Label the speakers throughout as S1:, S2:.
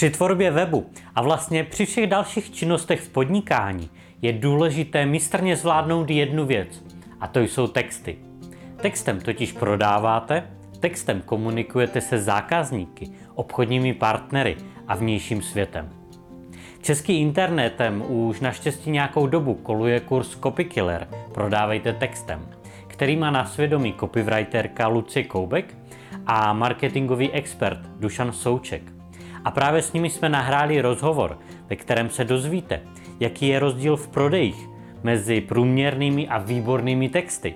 S1: Při tvorbě webu a vlastně při všech dalších činnostech v podnikání je důležité mistrně zvládnout jednu věc, a to jsou texty. Textem totiž prodáváte, textem komunikujete se zákazníky, obchodními partnery a vnějším světem. Český internetem už naštěstí nějakou dobu koluje kurz Copykiller Prodávejte textem, který má na svědomí copywriterka Lucie Koubek a marketingový expert Dušan Souček. A právě s nimi jsme nahráli rozhovor, ve kterém se dozvíte, jaký je rozdíl v prodejích mezi průměrnými a výbornými texty,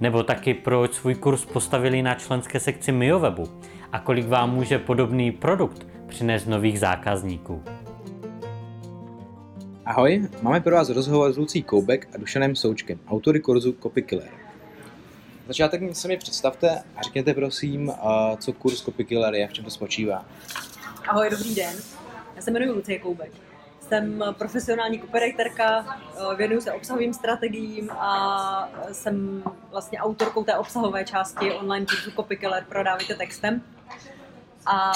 S1: nebo taky proč svůj kurz postavili na členské sekci MioWebu a kolik vám může podobný produkt přinést nových zákazníků.
S2: Ahoj, máme pro vás rozhovor s Lucí Koubek a Dušanem Součkem, autory kurzu Copykiller. Začátek se mi představte a řekněte prosím, co kurz Copykiller je, v čem to spočívá.
S3: Ahoj, dobrý den. Já se jmenuji Lucie Koubek. Jsem profesionální copywriterka, věnuju se obsahovým strategiím a jsem vlastně autorkou té obsahové části online kurzu Copykiller Prodávajte textem. A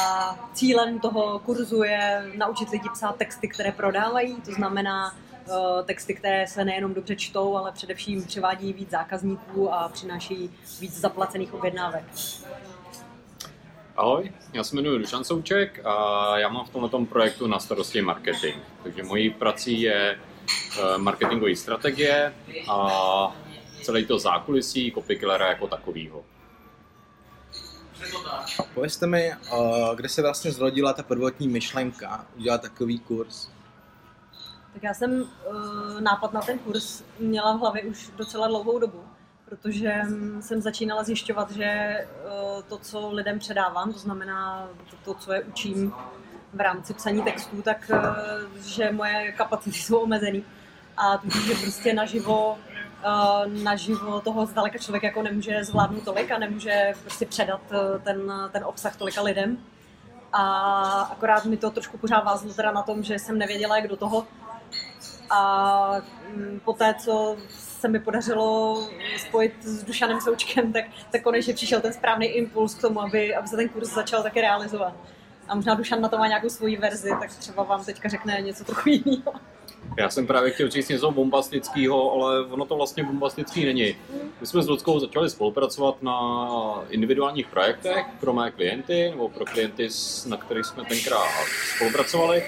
S3: cílem toho kurzu je naučit lidi psát texty, které prodávají, to znamená uh, texty, které se nejenom dobře čtou, ale především přivádí víc zákazníků a přináší víc zaplacených objednávek.
S4: Ahoj, já se jmenuji Dušan Souček a já mám v tomto projektu na starosti marketing. Takže mojí prací je eh, marketingové strategie a celý to zákulisí copykillera jako takového.
S2: Povězte mi, uh, kde se vlastně zrodila ta prvotní myšlenka udělat takový kurz?
S3: Tak já jsem uh, nápad na ten kurz měla v hlavě už docela dlouhou dobu, protože jsem začínala zjišťovat, že uh, to, co lidem předávám, to znamená to, co je učím v rámci psaní textů, tak uh, že moje kapacity jsou omezený a tudíž, že prostě naživo naživo toho zdaleka člověk jako nemůže zvládnout tolik a nemůže prostě předat eh, ten, ten obsah tolika lidem. A akorát mi to trošku pořád vázlo teda na tom, že jsem nevěděla, jak do toho. A mm, po té, co se mi podařilo spojit s Dušanem Součkem, tak, tak konečně přišel ten správný impuls k tomu, aby, aby se ten kurz začal také realizovat. A možná Dušan na to má nějakou svoji verzi, tak třeba vám teďka řekne něco trochu jiného.
S4: Já jsem právě chtěl říct něco bombastického, ale ono to vlastně bombastický není. My jsme s Ludskou začali spolupracovat na individuálních projektech pro mé klienty, nebo pro klienty, na kterých jsme tenkrát spolupracovali.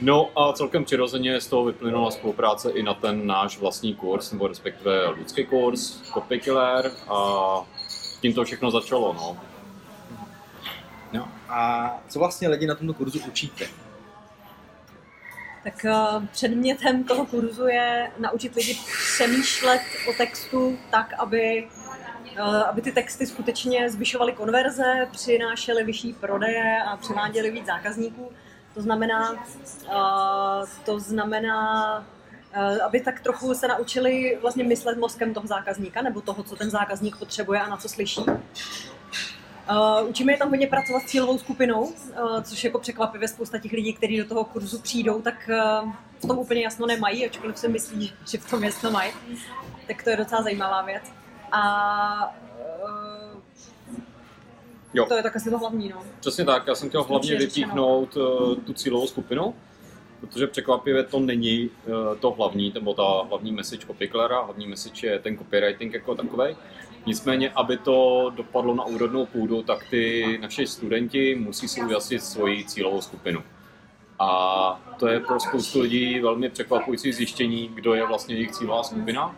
S4: No a celkem přirozeně z toho vyplynula spolupráce i na ten náš vlastní kurz, nebo respektive lidský kurz, Copykiller a tím to všechno začalo. No.
S2: No a co vlastně lidi na tomto kurzu učíte?
S3: tak eh, předmětem toho kurzu je naučit lidi přemýšlet o textu tak, aby, eh, aby ty texty skutečně zvyšovaly konverze, přinášely vyšší prodeje a přiváděly víc zákazníků. To znamená, eh, to znamená aby tak trochu se naučili vlastně myslet mozkem toho zákazníka nebo toho, co ten zákazník potřebuje a na co slyší. Uh, učíme je tam hodně pracovat s cílovou skupinou, uh, což jako překvapivě spousta těch lidí, kteří do toho kurzu přijdou, tak uh, v tom úplně jasno nemají, ačkoliv si myslí, že v tom jasno mají. Tak to je docela zajímavá věc. A uh, jo. to je tak asi to hlavní. No.
S4: Přesně tak, já jsem chtěl hlavně vypíchnout uh, tu cílovou skupinu, protože překvapivě to není uh, to hlavní, nebo ta hlavní message copyclera, hlavní message je ten copywriting jako takový. Nicméně, aby to dopadlo na úrodnou půdu, tak ty naši studenti musí si ujasnit svoji cílovou skupinu. A to je pro spoustu lidí velmi překvapující zjištění, kdo je vlastně jejich cílová skupina.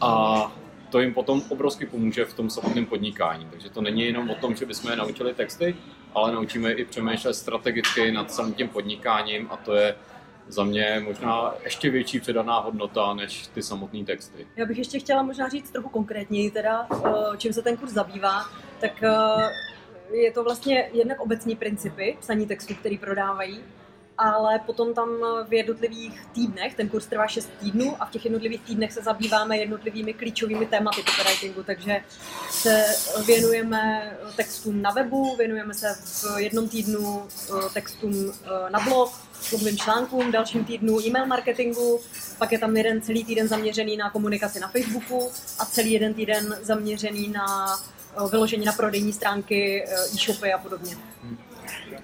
S4: A to jim potom obrovsky pomůže v tom samotném podnikání. Takže to není jenom o tom, že bychom je naučili texty, ale naučíme i přemýšlet strategicky nad celým tím podnikáním a to je za mě možná ještě větší předaná hodnota než ty samotné texty.
S3: Já bych ještě chtěla možná říct trochu konkrétněji teda, eh, čím se ten kurz zabývá, tak eh, je to vlastně jednak obecní principy psaní textu, který prodávají, ale potom tam v jednotlivých týdnech, ten kurz trvá 6 týdnů a v těch jednotlivých týdnech se zabýváme jednotlivými klíčovými tématy copywritingu, takže se věnujeme textům na webu, věnujeme se v jednom týdnu eh, textům na blog, blogovým článkům, dalším týdnu e-mail marketingu, pak je tam jeden celý týden zaměřený na komunikaci na Facebooku a celý jeden týden zaměřený na vyložení na prodejní stránky, e-shopy a podobně.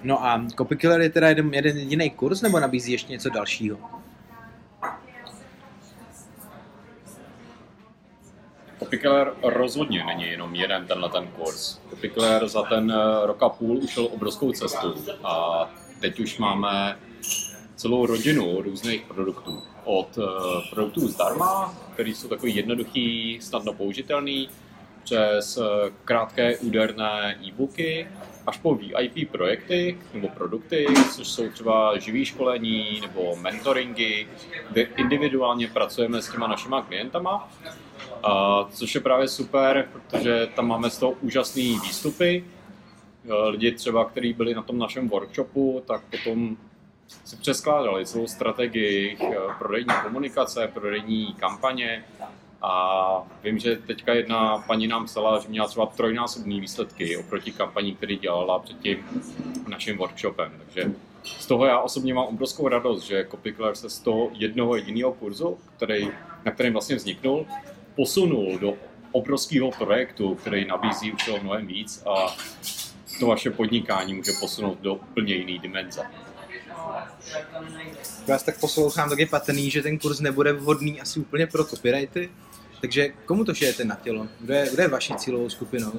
S2: No a Copykiller je teda jeden, jeden jediný kurz, nebo nabízí ještě něco dalšího?
S4: Copykiller rozhodně není jenom jeden tenhle ten kurz. Copykiller za ten eh, rok a půl ušel obrovskou cestu a teď už máme celou rodinu různých produktů. Od uh, produktů zdarma, které jsou takový jednoduchý, snadno použitelný, přes uh, krátké úderné e-booky, až po VIP projekty nebo produkty, což jsou třeba živý školení nebo mentoringy, kde individuálně pracujeme s těma našima klientama, a což je právě super, protože tam máme z toho úžasné výstupy. Lidi třeba, kteří byli na tom našem workshopu, tak potom si přeskládali celou strategii eh, prodejní komunikace, prodejní kampaně a vím, že teďka jedna paní nám psala, že měla třeba trojnásobné výsledky oproti kampaní, který dělala před tím naším workshopem. Takže z toho já osobně mám obrovskou radost, že Copycler se z toho jednoho jediného kurzu, který, na kterém vlastně vzniknul, posunul do obrovského projektu, který nabízí už mnohem víc a to vaše podnikání může posunout do úplně jiné dimenze
S2: vás tak poslouchám, tak je patrný, že ten kurz nebude vhodný asi úplně pro copyrighty. Takže komu to šijete na tělo? Kdo je, kdo je vaší cílovou skupinou?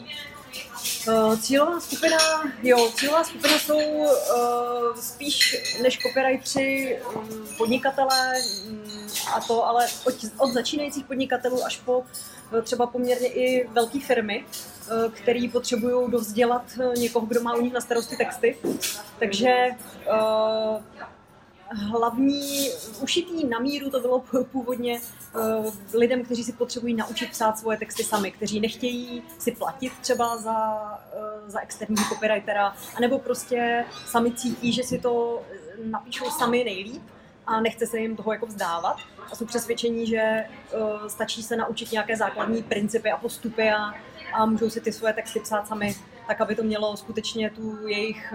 S3: Uh, cílová skupina, jo, cílová skupina jsou uh, spíš než copywriteri um, podnikatelé um, a to ale od, od začínajících podnikatelů až po uh, třeba poměrně i velké firmy, uh, který potřebují dovzdělat někoho, kdo má u nich na starosti texty. Takže uh, hlavní, ušitý na míru to bylo původně uh, lidem, kteří si potřebují naučit psát svoje texty sami, kteří nechtějí si platit třeba za, uh, za externího copywritera, anebo prostě sami cítí, že si to napíšou sami nejlíp a nechce se jim toho jako vzdávat. A jsou přesvědčení, že stačí se naučit nějaké základní principy a postupy a, a můžou si ty svoje texty psát sami, tak aby to mělo skutečně tu jejich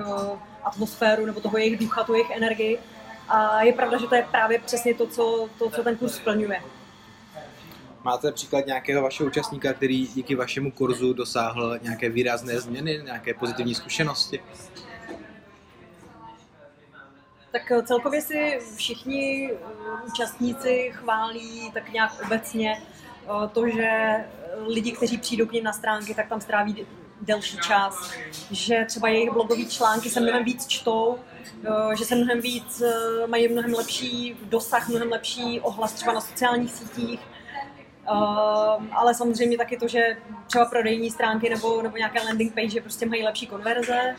S3: atmosféru nebo toho jejich ducha, tu jejich energii a je pravda, že to je právě přesně to, co, to, co ten kurz splňuje.
S2: Máte příklad nějakého vašeho účastníka, který díky vašemu kurzu dosáhl nějaké výrazné změny, nějaké pozitivní zkušenosti?
S3: Tak eh, celkově si všichni eh, účastníci chválí tak nějak obecně eh, to, že lidi, kteří přijdou k ním na stránky, tak tam stráví delší čas, že třeba jejich blogové články se mnohem víc čtou, že se mnohem víc, eh, mají mnohem lepší dosah, mnohem lepší ohlas třeba na sociálních sítích, Uh, ale samozřejmě taky to, že třeba prodejní stránky nebo, nebo nějaké landing page prostě mají lepší konverze,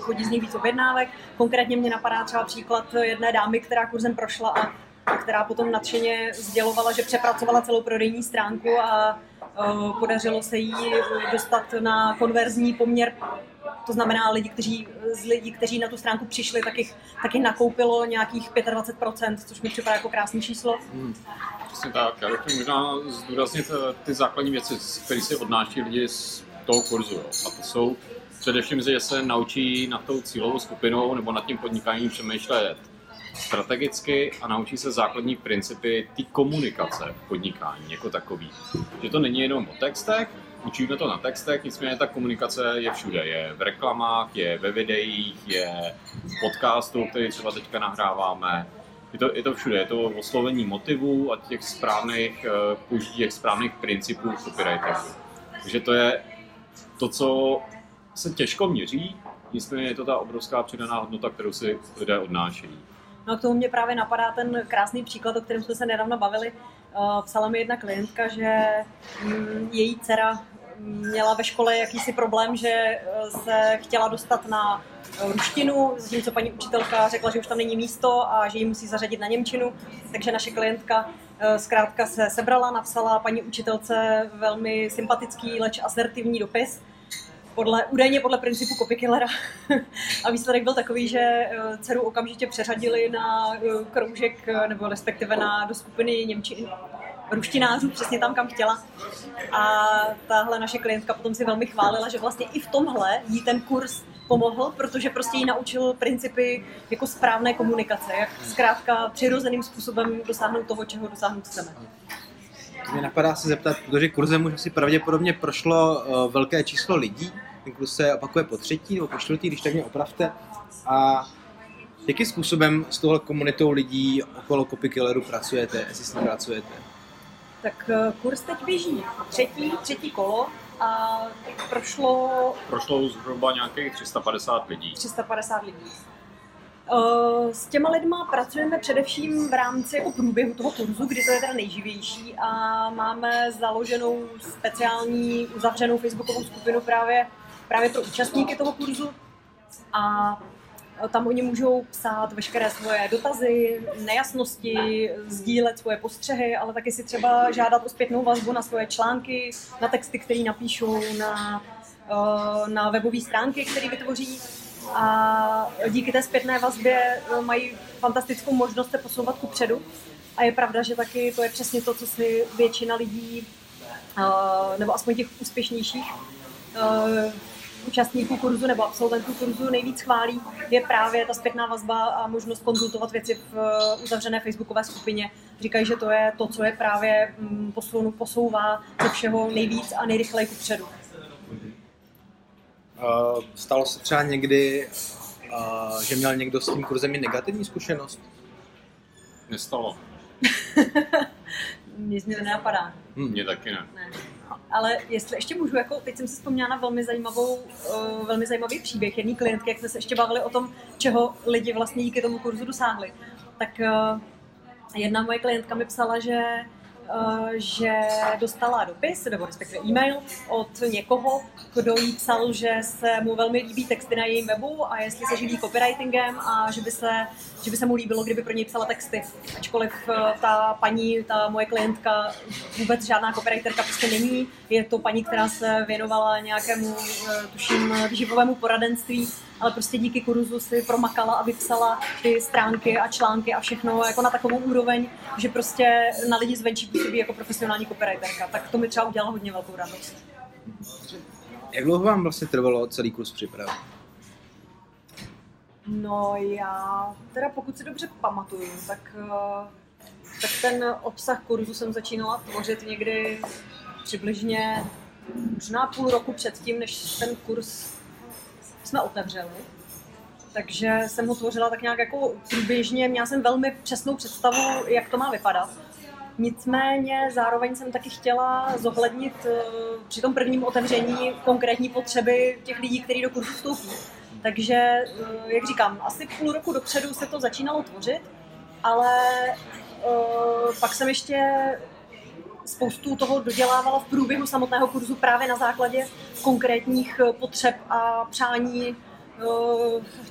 S3: chodí z nich víc objednávek. Konkrétně mě napadá třeba příklad jedné dámy, která kurzem prošla a která potom nadšeně sdělovala, že přepracovala celou prodejní stránku a uh, podařilo se jí dostat na konverzní poměr to znamená, lidi, kteří, z lidí, kteří na tu stránku přišli, tak jich taky nakoupilo nějakých 25%, což mi připadá jako krásné číslo. Hmm.
S4: Přesně tak. Já bych možná zdůraznit eh, ty základní věci, které si odnáší lidi z toho kurzu. Jo. A to jsou především, že se naučí na tou cílovou skupinou nebo nad tím podnikáním přemýšlet strategicky a naučí se základní principy té komunikace v podnikání jako takový. Že to není jenom o textech, učíme to na textech, nicméně ta komunikace je všude. Je v reklamách, je ve videích, je v podcastu, který třeba teďka nahráváme. Je to, je to všude, je to oslovení motivů a těch správných, uh, použití těch správných principů copywritingu. Takže to je to, co se těžko měří, nicméně je to ta obrovská přidaná hodnota, kterou si lidé odnášejí.
S3: No k tomu mě právě napadá ten krásný příklad, o kterém jsme se nedávno bavili. Uh, psala mi jedna klientka, že mm, její dcera měla ve škole jakýsi problém, že eh, se chtěla dostat na eh, ruštinu, zatímco paní učitelka řekla, že už tam není místo a že ji musí zařadit na Němčinu. Takže naše klientka eh, zkrátka se sebrala, napsala paní učitelce velmi sympatický, leč asertivní dopis, podle, údajně podle principu copykillera. a výsledek byl takový, že dceru okamžitě přeřadili na kroužek, nebo respektive na, do skupiny Němčiny, ruštinářů přesně tam, kam chtěla. A tahle naše klientka potom si velmi chválila, že vlastně i v tomhle jí ten kurz pomohl, protože prostě jí naučil principy jako správné komunikace, jak zkrátka přirozeným způsobem dosáhnout toho, čeho dosáhnout chceme.
S2: Mě napadá se zeptat, protože kurzem už asi pravděpodobně prošlo uh, velké číslo lidí, ten kurz se opakuje po třetí nebo po čtvrtý, když tak mě opravte. A jakým způsobem s tohle komunitou lidí okolo Copykilleru pracujete, jestli s ním pracujete?
S3: Tak uh, kurz teď běží třetí, třetí kolo a prošlo...
S4: Prošlo zhruba nějakých 350 lidí.
S3: 350 lidí. Eh, s těma lidma pracujeme především v rámci jako průběhu toho kurzu, kdy to je teda nejživější a máme založenou speciální uzavřenou facebookovou skupinu právě, právě pro účastníky toho kurzu. A tam oni můžou psát veškeré svoje dotazy, nejasnosti, sdílet svoje postřehy, ale taky si třeba žádat o zpětnou vazbu na svoje články, na texty, které napíšou, na, eh, na webové stránky, které vytvoří a díky té zpětné vazbě eh, mají fantastickou možnost se posouvat ku předu. A je pravda, že taky to je přesně to, co si většina lidí, eh, nebo aspoň těch úspěšnějších eh, účastníků kurzu nebo absolventů kurzu nejvíc chválí, je právě ta zpětná vazba a možnost konzultovat věci v uzavřené facebookové skupině. Říkají, že to je to, co je právě mm, posunu, posouvá ze všeho nejvíc a nejrychleji ku předu.
S2: Uh, stalo se třeba někdy, uh, že měl někdo s tím kurzem i negativní zkušenost?
S4: Nestalo.
S3: Z mě to nenapadá.
S4: Hmm. Mně taky ne.
S3: ne. Ale jestli ještě můžu, jako teď jsem si vzpomněla na velmi, zajímavou, uh, velmi zajímavý příběh jedné klientky, jak jsme se ještě bavili o tom, čeho lidi vlastně díky tomu kurzu dosáhli. Tak uh, jedna moje klientka mi psala, že že dostala dopis, nebo respektive e-mail od někoho, kdo jí psal, že se mu velmi líbí texty na jejím webu a jestli se živí copywritingem a že by se, že by se mu líbilo, kdyby pro něj psala texty. Ačkoliv eh, ta paní, ta moje klientka vůbec žádná copywriterka prostě není. Je to paní, která se věnovala nějakému, eh, tuším, výživovému poradenství ale prostě díky kurzu si promakala a vypsala ty stránky a články a všechno jako na takovou úroveň, že prostě na lidi zvenčí působí jako profesionální copywriterka. Tak to mi třeba udělalo hodně velkou radost.
S2: Jak dlouho vám vlastně trvalo celý kurz připravit?
S3: No já, teda pokud si dobře pamatuju, tak, eh, tak ten obsah kurzu jsem začínala tvořit někdy přibližně možná půl roku předtím, než ten kurz jsme otevřeli. Takže jsem ho tvořila tak nějak jako průběžně, měla jsem velmi přesnou představu, jak to má vypadat. Nicméně zároveň jsem taky chtěla zohlednit eh, při tom prvním otevření konkrétní potřeby těch lidí, kteří do kurzu vstoupí. Takže, eh, jak říkám, asi půl roku dopředu se to začínalo tvořit, ale uh, pak jsem ještě spoustu toho dodělávala v průběhu samotného kurzu právě na základě konkrétních eh, potřeb a přání eh,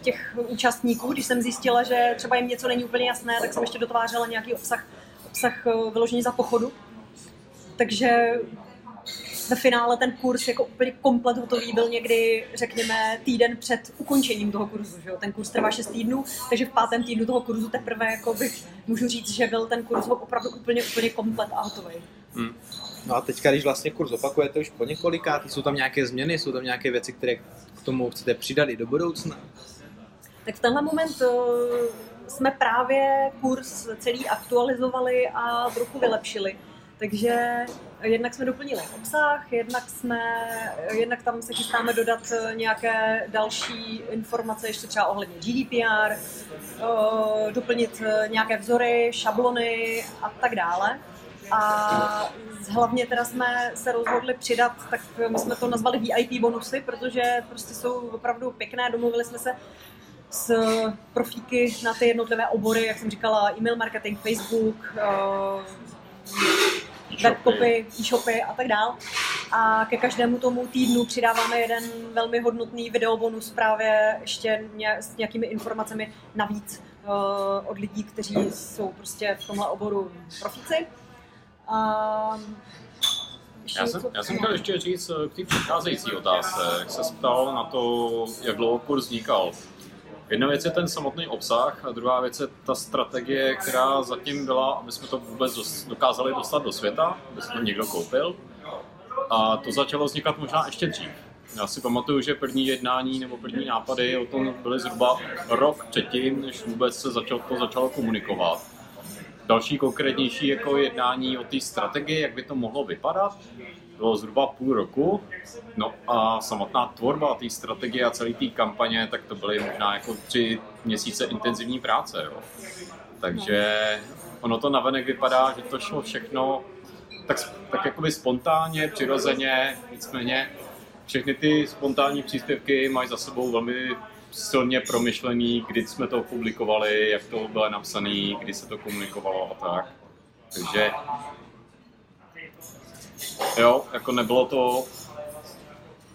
S3: těch účastníků. Když jsem zjistila, že třeba jim něco není úplně jasné, tak jsem ještě dotvářela nějaký obsah, obsah eh, vyložený za pochodu. Takže ve finále ten kurz jako úplně komplet hotový byl někdy, řekněme, týden před ukončením toho kurzu. Že Ten kurz trvá 6 týdnů, takže v pátém týdnu toho kurzu teprve jako bych, můžu říct, že byl ten kurz opravdu úplně, úplně komplet a hotový. Hmm.
S2: No a teďka, když vlastně kurz opakujete už po několikátý, jsou tam nějaké změny, jsou tam nějaké věci, které k tomu chcete přidat i do budoucna?
S3: Tak v tenhle moment uh, jsme právě kurz celý aktualizovali a trochu vylepšili. Takže jednak jsme doplnili obsah, jednak, jsme, jednak tam se chystáme dodat eh, nějaké další informace, ještě třeba ohledně GDPR, doplnit nějaké vzory, šablony a tak dále. A hlavně teda jsme se rozhodli přidat, tak my jsme to nazvali VIP bonusy, protože prostě jsou opravdu pěkné, domluvili jsme se s profíky na ty jednotlivé obory, jak jsem říkala, e-mail marketing, Facebook, uh, webcopy, e-shopy a tak dál. A ke každému tomu týdnu přidáváme jeden velmi hodnotný videobonus právě ještě s nějakými informacemi navíc uh, od lidí, kteří jsou prostě v tomhle oboru profíci. A
S4: já jsem, já jsem chtěl ještě říct eh, k té předcházející otázce, jak se ptal na to, jak dlouho kurz vznikal. Jedna věc je ten samotný obsah a druhá věc je ta strategie, která zatím byla, aby jsme to vůbec dokázali dostat do světa, aby se to někdo koupil. A to začalo vznikat možná ještě dřív. Já si pamatuju, že první jednání nebo první nápady o tom byly zhruba rok předtím, než vůbec se začalo, to začalo komunikovat další konkrétnější jako jednání o té strategii, jak by to mohlo vypadat, bylo zhruba půl roku. No a samotná tvorba té strategie a celé té kampaně, tak to byly možná jako tři měsíce intenzivní práce. Jo. Takže ono to navenek vypadá, že to šlo všechno tak, tak jakoby spontánně, přirozeně, nicméně všechny ty spontánní příspěvky mají za sebou velmi silně promyšlený, kdy jsme to publikovali, jak to bylo napsané, kdy se to komunikovalo a tak. Takže jo, jako nebylo to...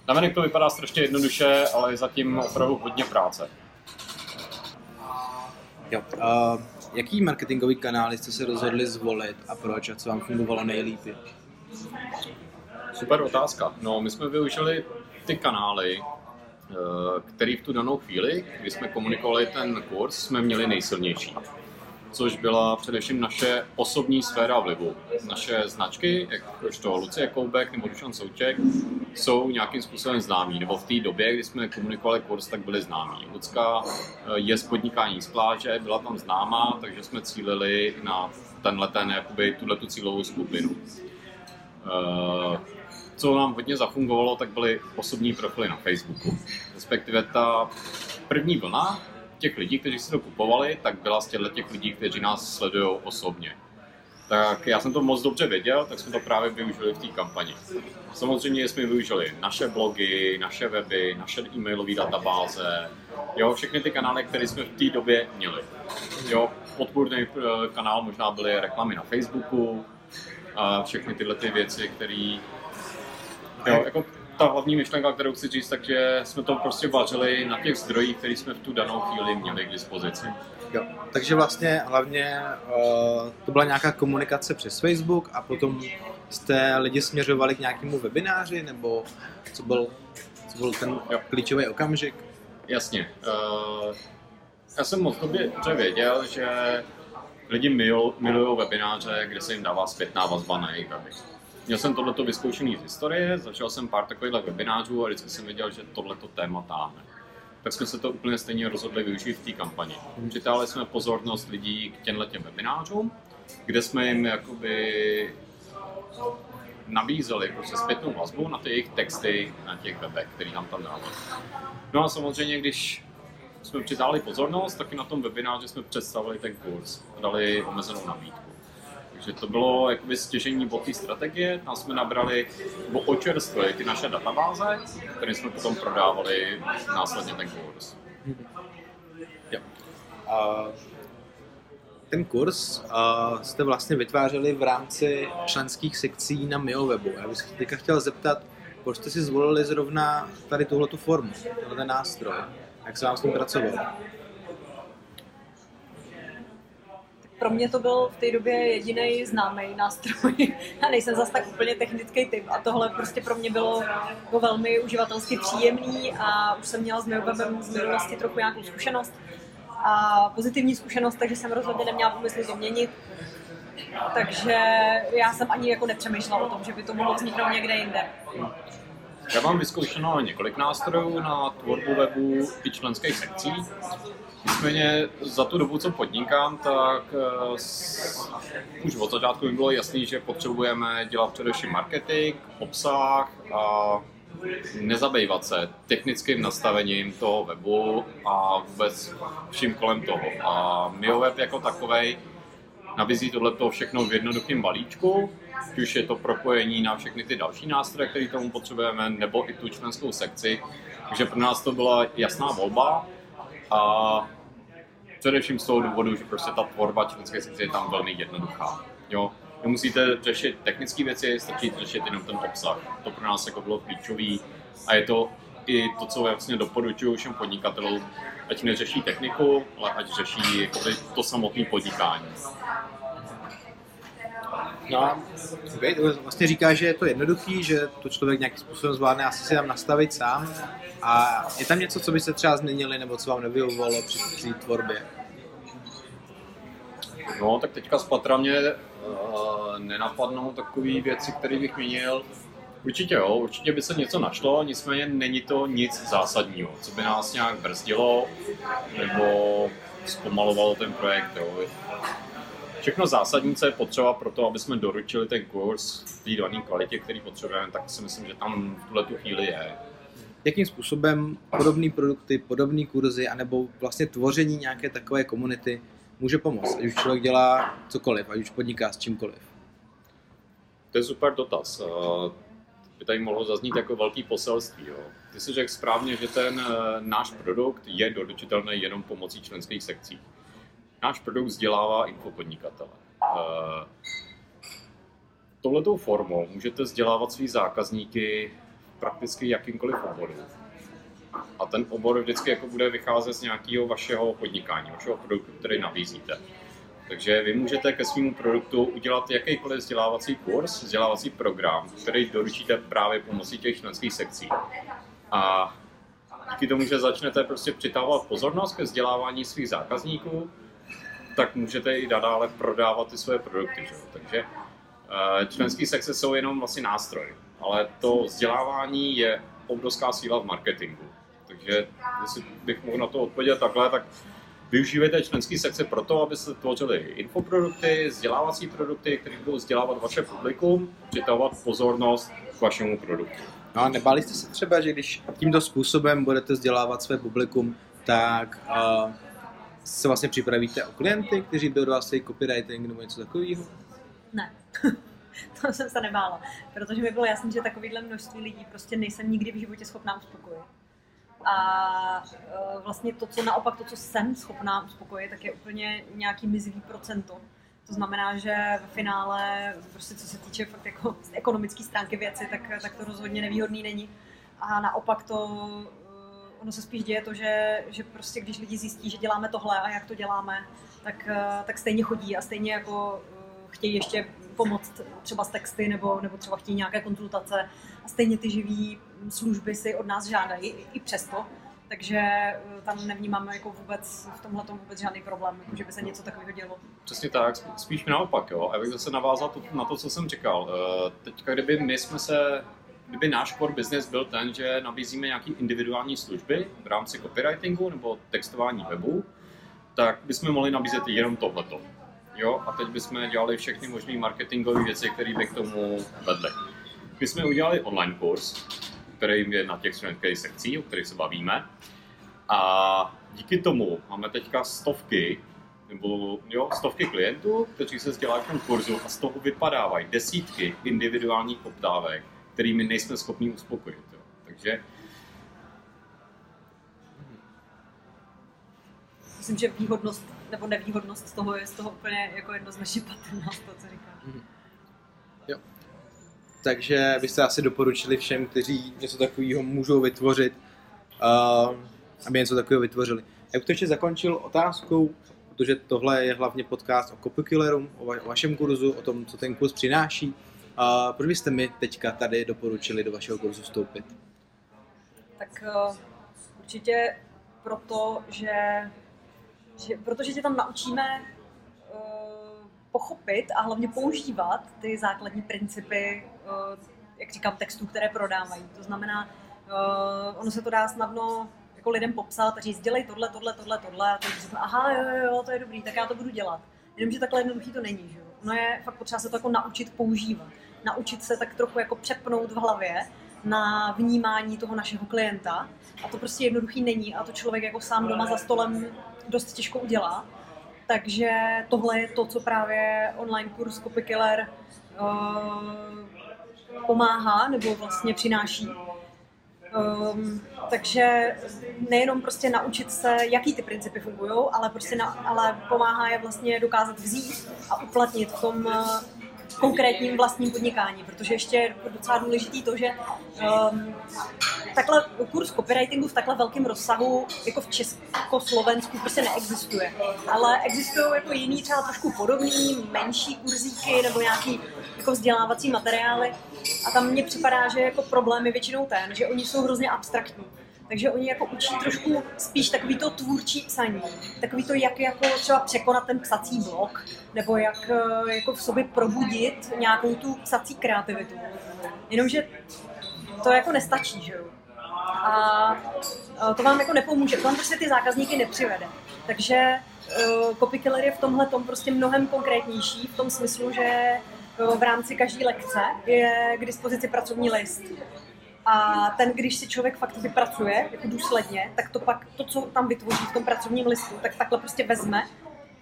S4: Navenek to vypadá strašně jednoduše, ale je zatím opravdu hodně práce.
S2: Jo. Uh, jaký marketingový kanály jste se rozhodli zvolit a proč a co vám fungovalo nejlíp?
S4: Super otázka. No, my jsme využili ty kanály, který v tu danou chvíli, kdy jsme komunikovali ten kurz, jsme měli nejsilnější což byla především naše osobní sféra vlivu. Naše značky, to Lucie Koubek nebo Dušan Souček, jsou nějakým způsobem známí, nebo v té době, kdy jsme komunikovali kurz, tak byli známí. Lucka eh, je z podnikání z pláže, byla tam známá, takže jsme cílili na tenhle ten, jakoby, tuhle tu cílovou skupinu. Co nám hodně zafungovalo, tak byly osobní profily na Facebooku. Respektive ta první vlna, těch lidí, kteří si to kupovali, tak byla z těchto těch lidí, kteří nás sledují osobně. Tak já jsem to moc dobře věděl, tak jsme to právě využili v té kampani. Samozřejmě jsme využili naše blogy, naše weby, naše e-mailové databáze, jo, všechny ty kanály, které jsme v té době měli. Jo, podpůrný eh, kanál možná byly reklamy na Facebooku, a všechny tyhle ty věci, které Jo, jako ta hlavní myšlenka, kterou chci říct, takže jsme to prostě vařili na těch zdrojích, které jsme v tu danou chvíli měli k dispozici.
S2: Jo. Takže vlastně hlavně uh, to byla nějaká komunikace přes Facebook a potom jste lidi směřovali k nějakému webináři, nebo co byl, co byl ten jo. klíčový okamžik?
S4: Jasně. Uh, já jsem moc dobře věděl, že lidi milují webináře, kde se jim dává zpětná vazba na jejich Měl jsem tohleto vyzkoušený z historie, začal jsem pár takových webinářů a vždycky jsem věděl, že tohleto téma táhne. Tak jsme se to úplně stejně rozhodli využít v té kampani. Přitáhli jsme pozornost lidí k těmhle těm webinářům, kde jsme jim jakoby nabízeli prostě zpětnou vazbu na ty jejich texty na těch webech, který nám tam dávali. No a samozřejmě, když jsme přitáhli pozornost, taky na tom webináři jsme představili ten kurz dali omezenou nabídku. Takže to bylo jakoby stěžení bod té strategie, tam jsme nabrali, nebo očerstvili ty naše databáze, které jsme potom prodávali následně ten kurz.
S2: Jo. Uh, ten kurz uh, jste vlastně vytvářeli v rámci členských sekcí na MioWebu. Já bych se teďka chtěl zeptat, proč jste si zvolili zrovna tady tuhletu formu, tenhle nástroj, jak se vám s tím pracovalo?
S3: Pro mě to byl v té době jediný známý nástroj. Já nejsem zase tak úplně technický typ a tohle prostě pro mě bylo jako velmi uživatelsky příjemný a už jsem měla s Neowebem z minulosti trochu nějakou zkušenost a pozitivní zkušenost, takže jsem rozhodně neměla pomysl to měnit. Takže já jsem ani jako nepřemýšlela o tom, že by to mohlo vzniknout někde jinde.
S4: Já mám vyzkoušeno několik nástrojů na tvorbu webu i členských sekcí. Nicméně za tu dobu, co podnikám, tak uh, už od začátku mi bylo jasný, že potřebujeme dělat především marketing, obsah a nezabývat se technickým nastavením toho webu a vůbec vším kolem toho. A MioWeb jako takový nabízí tohle všechno v jednoduchém balíčku, už je to propojení na všechny ty další nástroje, které tomu potřebujeme, nebo i tu členskou sekci. Takže pro nás to byla jasná volba a především z toho důvodu, že prostě ta tvorba členské sekce je tam velmi jednoduchá. Jo? Nemusíte řešit technické věci, stačí řešit jenom ten obsah. To pro nás jako bylo klíčové a je to i to, co vlastně doporučuji všem podnikatelům, ať neřeší techniku, ale ať řeší to samotné podnikání.
S2: No, okay, vlastně říká, že je to jednoduchý, že to člověk nějakým způsobem zvládne asi si tam nastavit sám. A je tam něco, co by se třeba změnili, nebo co vám nevyhovovalo při, při tvorbě?
S4: No, tak teďka spatra mě uh, nenapadnou takové věci, které bych měnil. Určitě jo, určitě by se něco našlo, nicméně není to nic zásadního, co by nás nějak brzdilo nebo zpomalovalo ten projekt. Jo. Všechno zásadní, co je potřeba pro to, aby jsme doručili ten kurz v té dané kvalitě, který potřebujeme, tak si myslím, že tam v tuhle tu chvíli je.
S2: Jakým způsobem podobné produkty, podobné kurzy, anebo vlastně tvoření nějaké takové komunity může pomoct, ať už člověk dělá cokoliv, ať už podniká s čímkoliv?
S4: To je super dotaz. Eh, by tady mohlo zaznít jako velký poselství. Jo. Ty jsi řekl správně, že ten eh, náš produkt je doručitelný jenom pomocí členských sekcí. Náš produkt vzdělává infopodnikatele. Eh, touhletou formou můžete vzdělávat svý zákazníky prakticky jakýmkoliv oboru. A ten obor vždycky jako bude vycházet z nějakého vašeho podnikání, vašeho produktu, který nabízíte. Takže vy můžete ke svému produktu udělat jakýkoliv vzdělávací kurz, vzdělávací program, který doručíte právě pomocí těch členských sekcí. A díky tomu, že začnete prostě přitahovat pozornost ke vzdělávání svých zákazníků, tak můžete i nadále prodávat ty svoje produkty. Že? Takže eh, členský sekce jsou jenom vlastně nástroj, ale to vzdělávání je obrovská síla v marketingu. Takže jestli bych mohl na to odpovědět takhle, tak využívejte členský sekce proto, abyste tvořili infoprodukty, vzdělávací produkty, které budou vzdělávat vaše publikum, přitahovat pozornost k vašemu produktu.
S2: No a nebáli jste se třeba, že když tímto způsobem budete vzdělávat své publikum, tak uh, se vlastně připravíte o klienty, kteří budou vás copywriting nebo něco takového?
S3: Ne. to jsem se nebála, protože mi bylo jasné, že takovýhle množství lidí prostě nejsem nikdy v životě schopná uspokojit. A uh, vlastně to, co naopak, to, co jsem schopná uspokojit, tak je úplně nějaký mizivý procento. To znamená, že v finále, prostě co se týče fakt jako ekonomické stránky věci, tak, tak to rozhodně nevýhodný není. A naopak to, ono se spíš děje to, že, že prostě když lidi zjistí, že děláme tohle a jak to děláme, tak, uh, tak stejně chodí a stejně jako chtějí ještě pomoct třeba s texty nebo, nebo třeba chtějí nějaké konzultace a stejně ty živý služby si od nás žádají i přesto. Takže eh, tam nevnímáme jako vůbec v tomhle vůbec žádný problém, jako že by se něco takového dělo.
S4: Přesně tak, spíš naopak, jo. A bych zase navázal to, na to, co jsem říkal. Eh, teďka, kdyby my jsme se kdyby náš core business byl ten, že nabízíme nějaké individuální služby v rámci copywritingu nebo textování webu, tak bychom mohli nabízet jenom tohleto. Jo, a teď bychom dělali všechny možné marketingové věci, které by k tomu vedly. My jsme udělali online kurz, který je na těch členských sekcí, o kterých se bavíme. A díky tomu máme teďka stovky nebo jo, stovky klientů, kteří se vzdělají v tom kurzu a z toho vypadávají desítky individuálních poptávek, kterými nejsme schopni uspokojit. Jo. Takže
S3: Myslím, že výhodnost nebo nevýhodnost z toho je z toho úplně jako jednoznačně patrná, to, co říkáš. Mm-hmm.
S2: Jo. Takže byste asi doporučili všem, kteří něco takového můžou vytvořit, uh, aby něco takového vytvořili. Já bych to ještě zakončil otázkou, protože tohle je hlavně podcast o Copykilleru, o, va- o vašem kurzu, o tom, co ten kurz přináší. Uh, proč byste mi teďka tady doporučili do vašeho kurzu vstoupit?
S3: Tak uh, určitě proto, že že, protože tě tam naučíme uh, pochopit a hlavně používat ty základní principy, uh, jak říkám, textů, které prodávají. To znamená, uh, ono se to dá snadno jako lidem popsat a říct, dělej tohle, tohle, tohle, tohle. A teď řekne, aha, jo, jo, jo, to je dobrý, tak já to budu dělat. Jenomže takhle jednoduchý to není, že jo. No je fakt potřeba se to jako naučit používat. Naučit se tak trochu jako přepnout v hlavě na vnímání toho našeho klienta. A to prostě jednoduchý není a to člověk jako sám doma za stolem dost těžko udělá. Takže tohle je to, co právě online kurz Copykiller uh, pomáhá nebo vlastně přináší. Um, takže nejenom prostě naučit se, jaký ty principy fungují, ale prostě na, ale pomáhá je vlastně dokázat vzít a uplatnit v tom konkrétním vlastním podnikání, protože ještě je docela důležitý to, že um, takhle kurz copywritingu v takhle velkém rozsahu jako v Československu prostě neexistuje. Ale existují jako jiný třeba trošku podobný, menší kurzíky nebo nějaký jako vzdělávací materiály. A tam mně připadá, že jako problém je většinou ten, že oni jsou hrozně abstraktní. Takže oni jako učí trošku spíš takový to tvůrčí psaní, takový to, jak jako třeba překonat ten psací blok, nebo jak eh, jako v sobě probudit nějakou tu psací kreativitu. Jenomže to jako nestačí, že jo? A to vám jako nepomůže, to vám prostě ty zákazníky nepřivede. Takže uh, je v tomhle tom prostě mnohem konkrétnější, v tom smyslu, že v rámci každé lekce je k dispozici pracovní list. A ten, když si člověk fakt vypracuje jako důsledně, tak to pak, to, co tam vytvoří v tom pracovním listu, tak takhle prostě vezme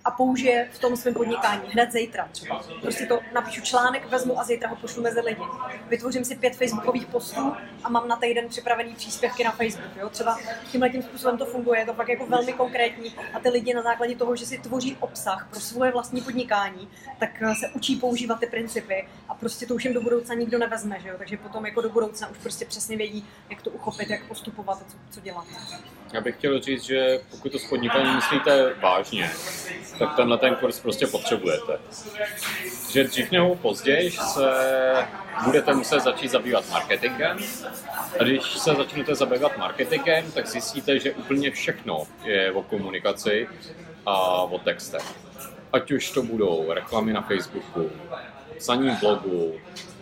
S3: a použije v tom svém podnikání hned zítra třeba. Prostě to napíšu článek, vezmu a zítra ho pošlu mezi lidi. Vytvořím si pět facebookových postů a mám na týden připravený příspěvky na Facebook. Jo? Třeba tímhle tím způsobem to funguje, je to pak jako velmi konkrétní a ty lidi na základě toho, že si tvoří obsah pro svoje vlastní podnikání, tak eh, se učí používat ty principy a prostě to už jim do budoucna nikdo nevezme, že jo? takže potom jako do budoucna už prostě přesně vědí, jak to uchopit, jak postupovat a co, co dělat.
S4: Já bych chtěl říct, že pokud to s podnikáním myslíte vážně, tak tenhle ten kurz prostě potřebujete. Že dřív nebo později se budete muset začít zabývat marketingem a když se začnete zabývat marketingem, tak zjistíte, že úplně všechno je o komunikaci a o textech. Ať už to budou reklamy na Facebooku, psaní blogu,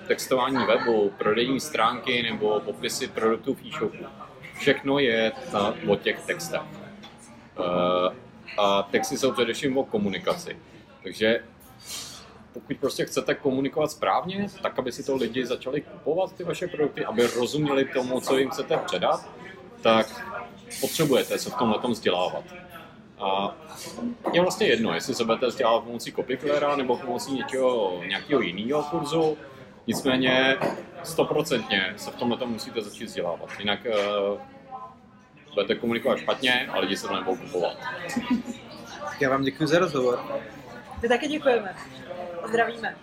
S4: textování webu, prodejní stránky nebo popisy produktů v e-shopu. Všechno je na, o těch textech. Uh, a texty jsou především o komunikaci. Takže pokud prostě chcete komunikovat správně, tak aby si to lidi začali kupovat ty vaše produkty, aby rozuměli tomu, co jim chcete předat, tak potřebujete se v tomhle tom vzdělávat. A je vlastně jedno, jestli se budete vzdělávat pomocí copyclera nebo pomocí něčeho, nějakého jiného kurzu, nicméně stoprocentně se v tomhle musíte začít vzdělávat. Jinak uh, budete komunikovat špatně a lidi se to nebudou kupovat.
S2: Já vám děkuji za rozhovor.
S3: My taky děkujeme. Zdravíme.